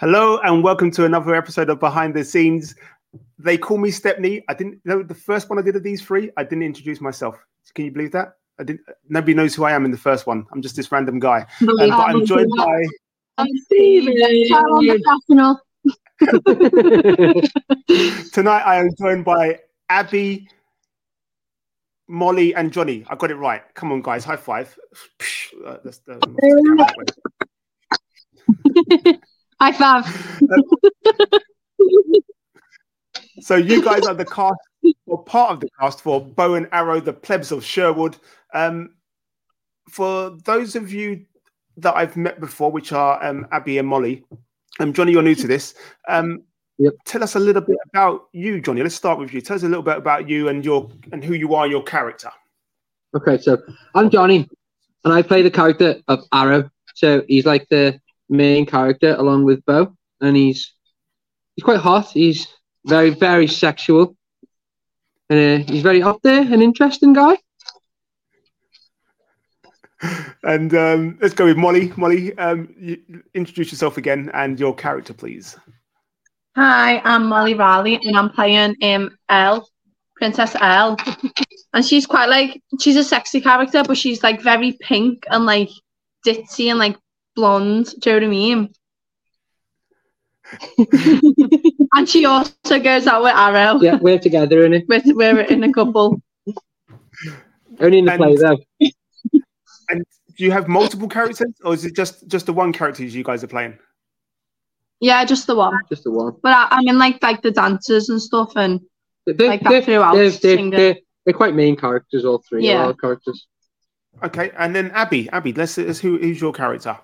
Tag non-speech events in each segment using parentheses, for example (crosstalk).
Hello and welcome to another episode of Behind the Scenes. They call me Stepney. I didn't know the first one I did of these three. I didn't introduce myself. Can you believe that? I didn't. Nobody knows who I am in the first one. I'm just this random guy. (laughs) Um, but I'm joined by. I'm Steven. Tonight I am joined by Abi, Molly, and Johnny. I got it right. Come on, guys! High five. Uh, that's- uh, (laughs) High five. So you guys are the cast or part of the cast for Bow and Arrow, the plebs of Sherwood. Um, for those of you that I've met before, which are um, Abi and Molly, um, Johnny, you're new to this. Um, Yep. Tell us a little bit about you, Johnny. Let's start with you. Tell us a little bit about you and your and who you are, your character. Okay, so I'm Johnny, and I play the character of Arrow. So he's like the main character along with Bow, and he's he's quite hot. He's very very sexual, and uh, he's very up there, an interesting guy. And um, let's go with Molly. Molly, um, you, introduce yourself again and your character, please. Hi, I'm Molly Riley, and I'm playing um Elle, Princess Elle, (laughs) and she's quite like she's a sexy character, but she's like very pink and like ditzy and like blonde. Do you know what I mean? (laughs) (laughs) and she also goes out with Arrow. Yeah, we're together in. We're, we're in a couple. Only in the And- play though. And do you have multiple characters, or is it just just the one character you guys are playing? Yeah, just the one. Just the one. But I, I'm in like like the dancers and stuff, and They're, Like they're, throughout, they're, they're, they're, they're quite main characters, all three. Yeah. Yeah. All characters. Okay, and then Abi. Abi, let's, let's who, who's your character?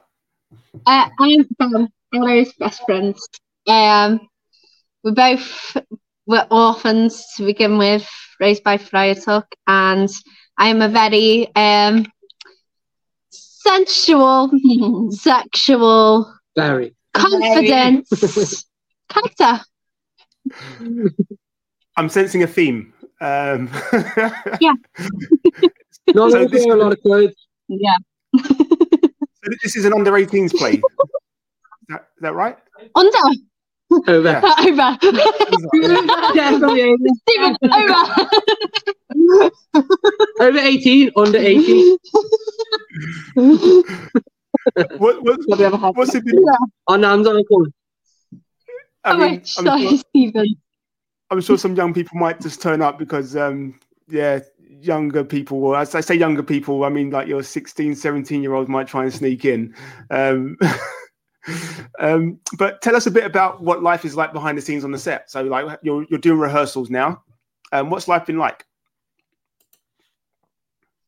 Uh, I'm Sam, Arrow's best friends. Um, we're both we're orphans to begin with, raised by Friar Tuck, and I am a very um sensual, (laughs) sexual, Very. confident (laughs) character. I'm sensing a theme. Um, (laughs) yeah. Not So so this- a lot of clothes. Yeah. so this is an under 18s play. Is that, is that right? Under, Over. Yeah. (laughs) over. Definitely Stephen, over. over 18, under 18. What, what, Probably have a half. what's it been? Our nan's on a corner. I Oh, mean, wait, I'm, sorry, sure, Stephen. I'm sure some young people might just turn up because, um, yeah, younger people, well, as I say younger people, I mean like your 16, 17 year olds might try and sneak in. Um, (laughs) um, but tell us a bit about what life is like behind the scenes on the set. So, like, you're, you're doing rehearsals now. Um, what's life been like?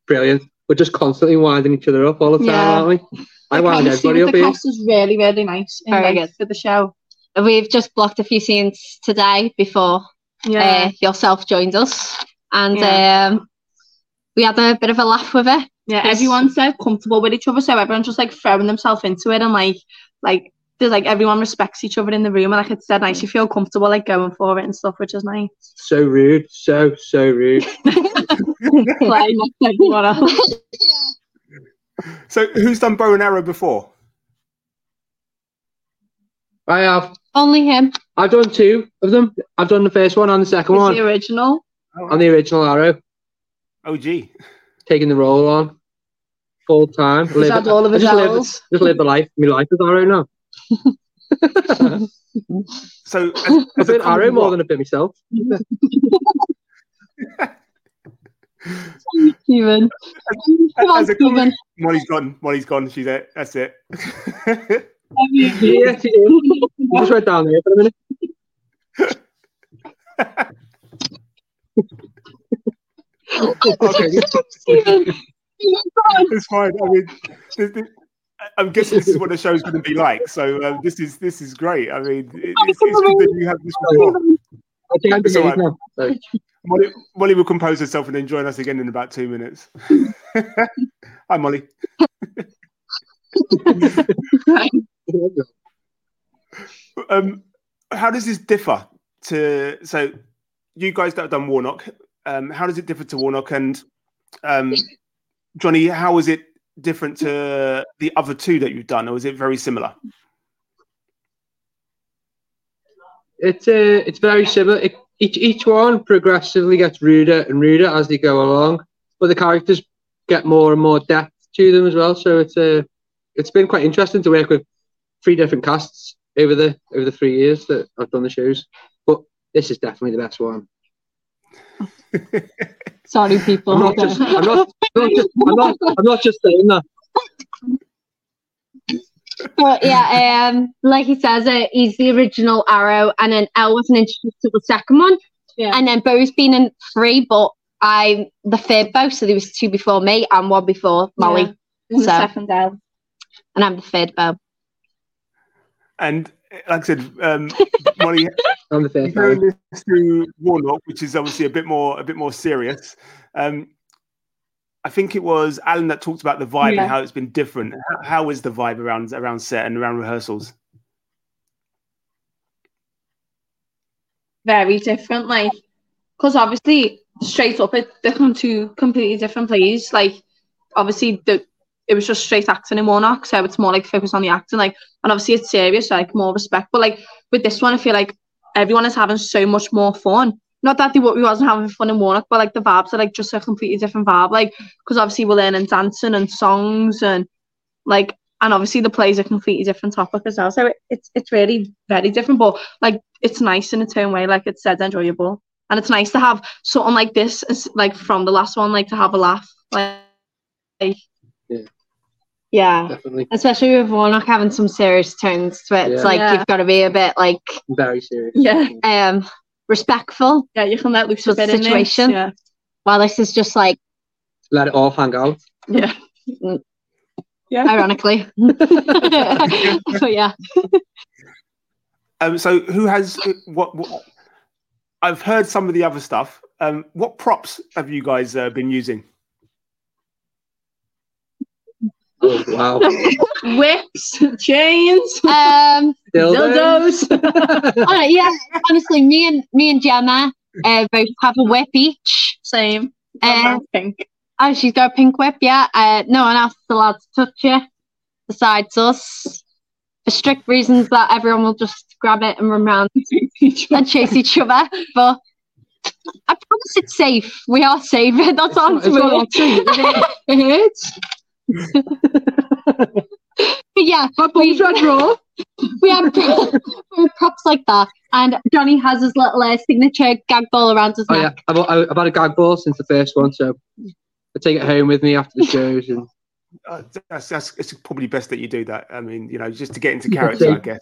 Brilliant. We're just constantly winding each other up all the time, Yeah. aren't we? I The wound chemistry everybody with up the here. cast is really really nice. in, Very like, good. for the show. We've just blocked a few scenes today before Yeah, uh, yourself joined us, and Yeah. um, we had a bit of a laugh with it. yeah. Everyone's so comfortable with each other, so everyone's just like throwing themselves into it, and like like there's like everyone respects each other in the room, and like it's dead nice. You feel comfortable like going for it and stuff, which is nice. So rude. So, so rude. Play next to everyone else. So, who's done bow and arrow before? I have. Only him. I've done two of them. I've done the first one and the second It's one the original. Oh. on the original Arrow, Oh, gee. taking the role on full time. He's had all of I just live, just live the life. My life is Arrow now. (laughs) So, as, (laughs) I've as a been Arrow comedy more than a bit myself. Stephen. Come on, as a Stephen. comedy, Molly's gone. Molly's gone. She's it. That's it. Yeah, she did. Just went down there for a minute. (laughs) okay, Stephen. It's fine. I mean, this, this, I'm guessing this is what the show's going to be like. So um, this is this is great. I mean, it, it's, it's good that you have this rapport. I can't It's all right. now. Sorry. Molly, Molly will compose herself and then join us again in about two minutes. (laughs) Hi, Molly. (laughs) Um, how does this differ to so you guys that have done Warnock? Um, how does it differ to Warnock and um, Johnny? How is it different to the other two that you've done, or is it very similar? It's uh, it's very similar. It, each each one progressively gets ruder and ruder as they go along, but the characters get more and more depth to them as well. So it's uh, it's been quite interesting to work with three different casts over the over the three years that I've done the shows. But this is definitely the best one. (laughs) Sorry, people. I'm not just I'm not, I'm not just I'm not, I'm not just saying that. But yeah, um, like he says, uh, he's the original Arrow, and then Elle wasn't introduced to the second one, Yeah. and then Bow's been in three, but I'm the third Bow, so there was two before me and one before Molly, Yeah. In the So- second Elle. and I'm the third Bow. And like I said, um, (laughs) Molly, I'm the first comparing this to Warnock, which is obviously a bit more a bit more serious. Um, I think it was Alan that talked about the vibe Yeah. and how it's been different. How, how is the vibe around around set and around rehearsals? very different. Like, because obviously, straight up, it they come two completely different plays. Like, obviously, the it was just straight acting in Warnock, so it's more like focus on the acting. Like, and obviously, it's serious, like more respect. But like with this one, I feel like everyone is having so much more fun. Not that we wasn't having fun in Warnock, but like the vibes are like just a completely different vibe. Like, because obviously we're learning dancing and songs and like and obviously the plays a completely different topic as well. So it, it's it's really very different, but like it's nice in its own way. Like it's said, enjoyable, and it's nice to have something like this, like from the last one, like to have a laugh. Like, like Yeah. Yeah, Definitely Especially with Warnock having some serious tones to it, it's Yeah. like Yeah. you've got to be a bit like very serious. yeah, um respectful. yeah. You can let loose So a bit in this, situation. Yeah, While this is just like Let it all hang out. yeah, yeah. ironically, (laughs) (laughs) but yeah. Um, so who has what, what? I've heard some of the other stuff. Um, what props have you guys uh, been using? Oh wow. (laughs) Whips, chains, Um, dildos. (laughs) oh, yeah, honestly, me and me and Gemma uh, both have a whip each. Same. Uh, pink. oh, she's got a pink whip, yeah. Uh, no one else is allowed to touch it besides us. For strict reasons that everyone will just grab it and run around (laughs) and chase each other. But I promise it's safe. We are safe. That's sounds It's not weird. it hurts. But yeah, we, draw. (laughs) we have we have props like that. And Johnny has his little uh, signature gag ball around his Oh yeah. I've, I've had a gag ball since the first one, so I take it home with me after the shows. And (laughs) Uh, that's, that's it's probably best that you do that. I mean, you know, just to get into (laughs) character, I guess.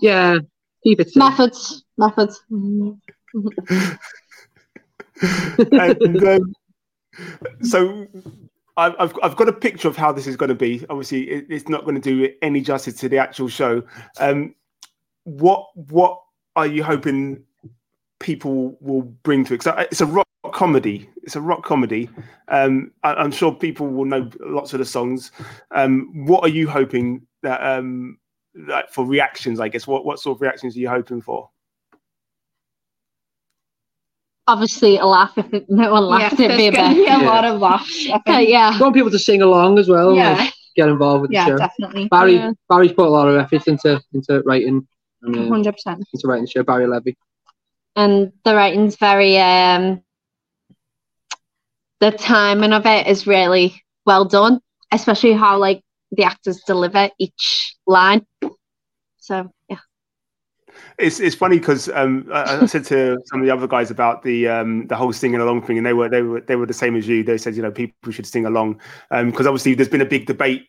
yeah, keep it. Methods. Methods. and um, so I've, I've got a picture of how this is going to be. Obviously, it, it's not going to do any justice to the actual show. Um, what what are you hoping people will bring to it? 'Cause it's a rock comedy. It's a rock comedy. Um, I, I'm sure people will know lots of the songs. Um, what are you hoping that um, like for reactions? I guess what what sort of reactions are you hoping for? Obviously, a laugh. If it, no one laughed, yeah, it'd be a there's gonna bit. be a Yeah. lot of laughs. Uh, yeah. I want people to sing along as well. Yeah. like, get involved with the yeah, show. definitely. Barry Yeah. Barry's put a lot of effort into into writing and, uh, Hundred percent. into writing the show. Barry Levy. and the writing's very um the timing of it is really well done especially how like the actors deliver each line so yeah It's it's funny because um, I, I (laughs) said to some of the other guys about the um, the whole singing along thing, and they were they were they were the same as you. They said you know people should sing along because obviously there's been a big debate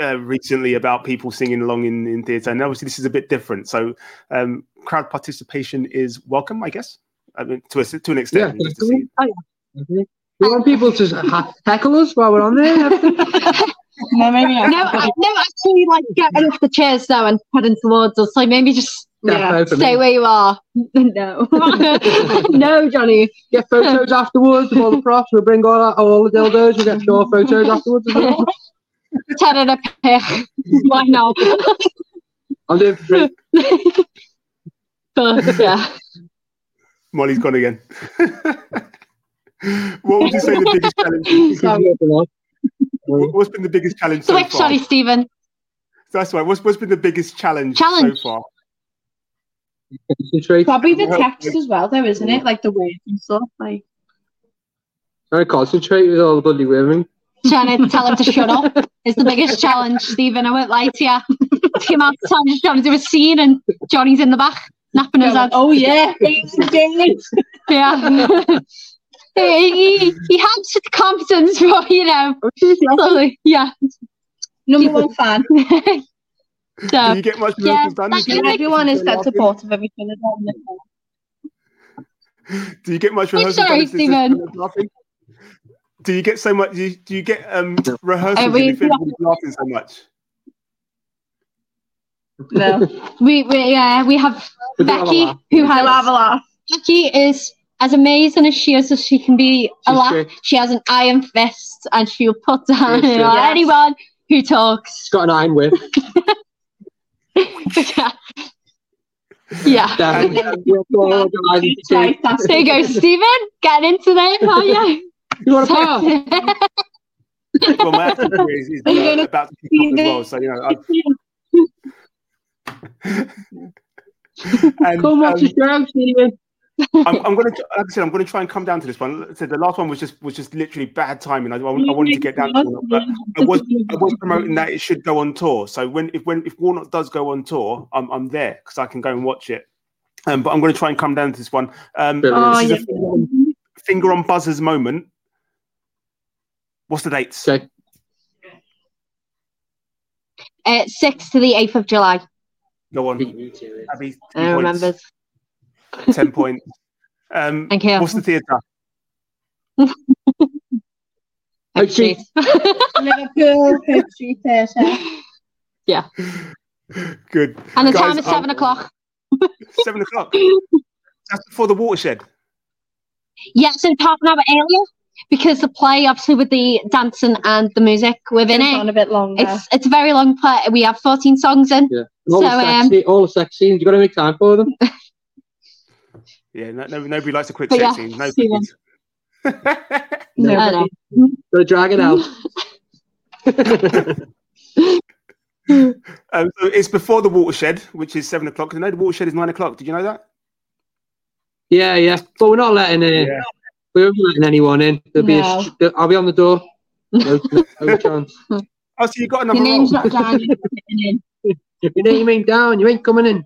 uh, recently about people singing along in in theatre, and obviously this is a bit different. So um, crowd participation is welcome, I guess, I mean, to a to an extent. Yeah, just to see. We want people to (laughs) ha- heckle us while we're on there. (laughs) No, maybe not. no I, no actually like getting off the chairs now and heading towards us like maybe just Yeah. Stay me. where you are. (laughs) no. (laughs) no, Johnny. Get photos afterwards of all the props. We'll bring all, our, all the dildos. We'll get your photos afterwards as well. (laughs) Ten and a pick. Why not? I'm doing for free. But yeah. Molly's gone again. what would you say the biggest challenge? is? Sorry. What- What's been the biggest challenge so Switch, far? sorry, Stephen. That's right. What's what's been the biggest challenge, Challenge. so far? Concentrate. Probably the text as well, though, isn't it? Like the words and stuff. Like Trying to concentrate with all the bloody women. Trying to tell him to shut up (laughs) is the biggest challenge, Stephen. I won't lie to you. The amount of times he's trying to do a scene and Johnny's in the back, napping his head. oh yeah, Yeah. (laughs) he, he, he has the competence for, (laughs) you know. Oh, yeah. number one fan. Do So, you get much yeah, rehearsals done? that- Do you- Everyone is that supportive of everything. as well. Do you get much I'm sorry, Stephen. Do you get so much? Do you, do you get um rehearsals we- if everyone's laughing so much? No, we, we, yeah, we have We do have Becky, who I'll have a laugh. Becky is as amazing as she is as she can be a laugh. great. She has an iron fist and she'll put down you know, yes. anyone who talks. She's got an iron whip. (laughs) (laughs) yeah. yeah. Definitely. And, We're all organising to Right, see- that's There you go, Stephen. Getting into there, (laughs) (laughs) are you? You want to pass? well, my acting career is, is Are uh, gonna about to kick off as well. So you know, I've, and, Come watch um, the show, Stephen. I'm, I'm gonna, (laughs) like I said, I'm gonna try and come down to this one. Like I said the last one was just was just literally bad timing. I, I, I wanted to get down to it, but I was I was promoting that it should go on tour. So when if when if Warnock does go on tour, I'm I'm there because I can go and watch it. Um, but I'm going to try and come down to this one. Um, Brilliant. Oh, this is yeah. a finger on, finger on buzzers moment. What's the dates? Okay. Uh, 6th to the 8th of July. Go on, Abi. I remember. Points. Ten points. Um, Thank you. what's the theatre? (laughs) Oak Street. Liverpool, Hope Street Theatre. (laughs) Yeah. Good. and the Guys, time is 7 um, o'clock. (laughs) Seven o'clock. That's before the watershed. Yeah, so it's half an hour earlier because the play, obviously, with the dancing and the music within Goes on it, a bit longer. it's it's a very long play. We have 14 songs in. Yeah. And all, So, the sex, um, scene- all the sex scenes, you got to make time for them. Yeah, no, no, nobody likes a quick But sex yeah, scene. see (laughs) Nobody. No. I know. drag it out. (laughs) um, so it's before the watershed, which is seven o'clock. You know the watershed is nine o'clock. Did you know that? yeah, yeah. But we're not letting in. Yeah. We won't letting anyone in. There'll be a No. sh- I'll be on the door. (laughs) No, no, no chance. Oh, so you got another Your name's role. not down. you're sitting in. Your name ain't down. You ain't coming in.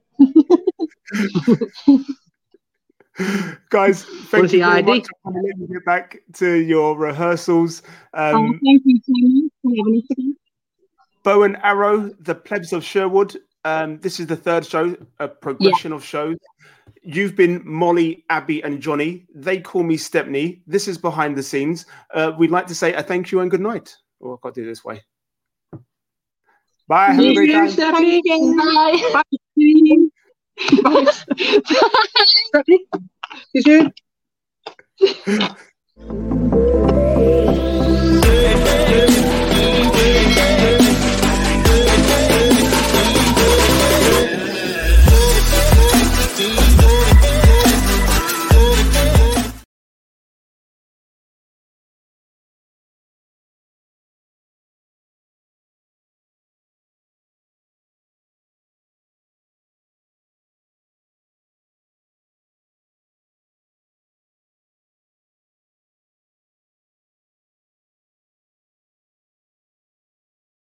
(laughs) Guys, thank is you the very ID? much. I'm going to let you get back to your rehearsals. Oh, Um, thank you so much for having us. Bow and Arrow, the plebs of Sherwood. Um, this is the third show, a progression of shows. You've been Molly, Abi, and Johnny. They call me Stepney. This is behind the scenes. Uh, we'd like to say a thank you and good night. Oh, I've got to do this way. Bye. Have a great time. Stephanie. Bye. (laughs) you soon. (laughs)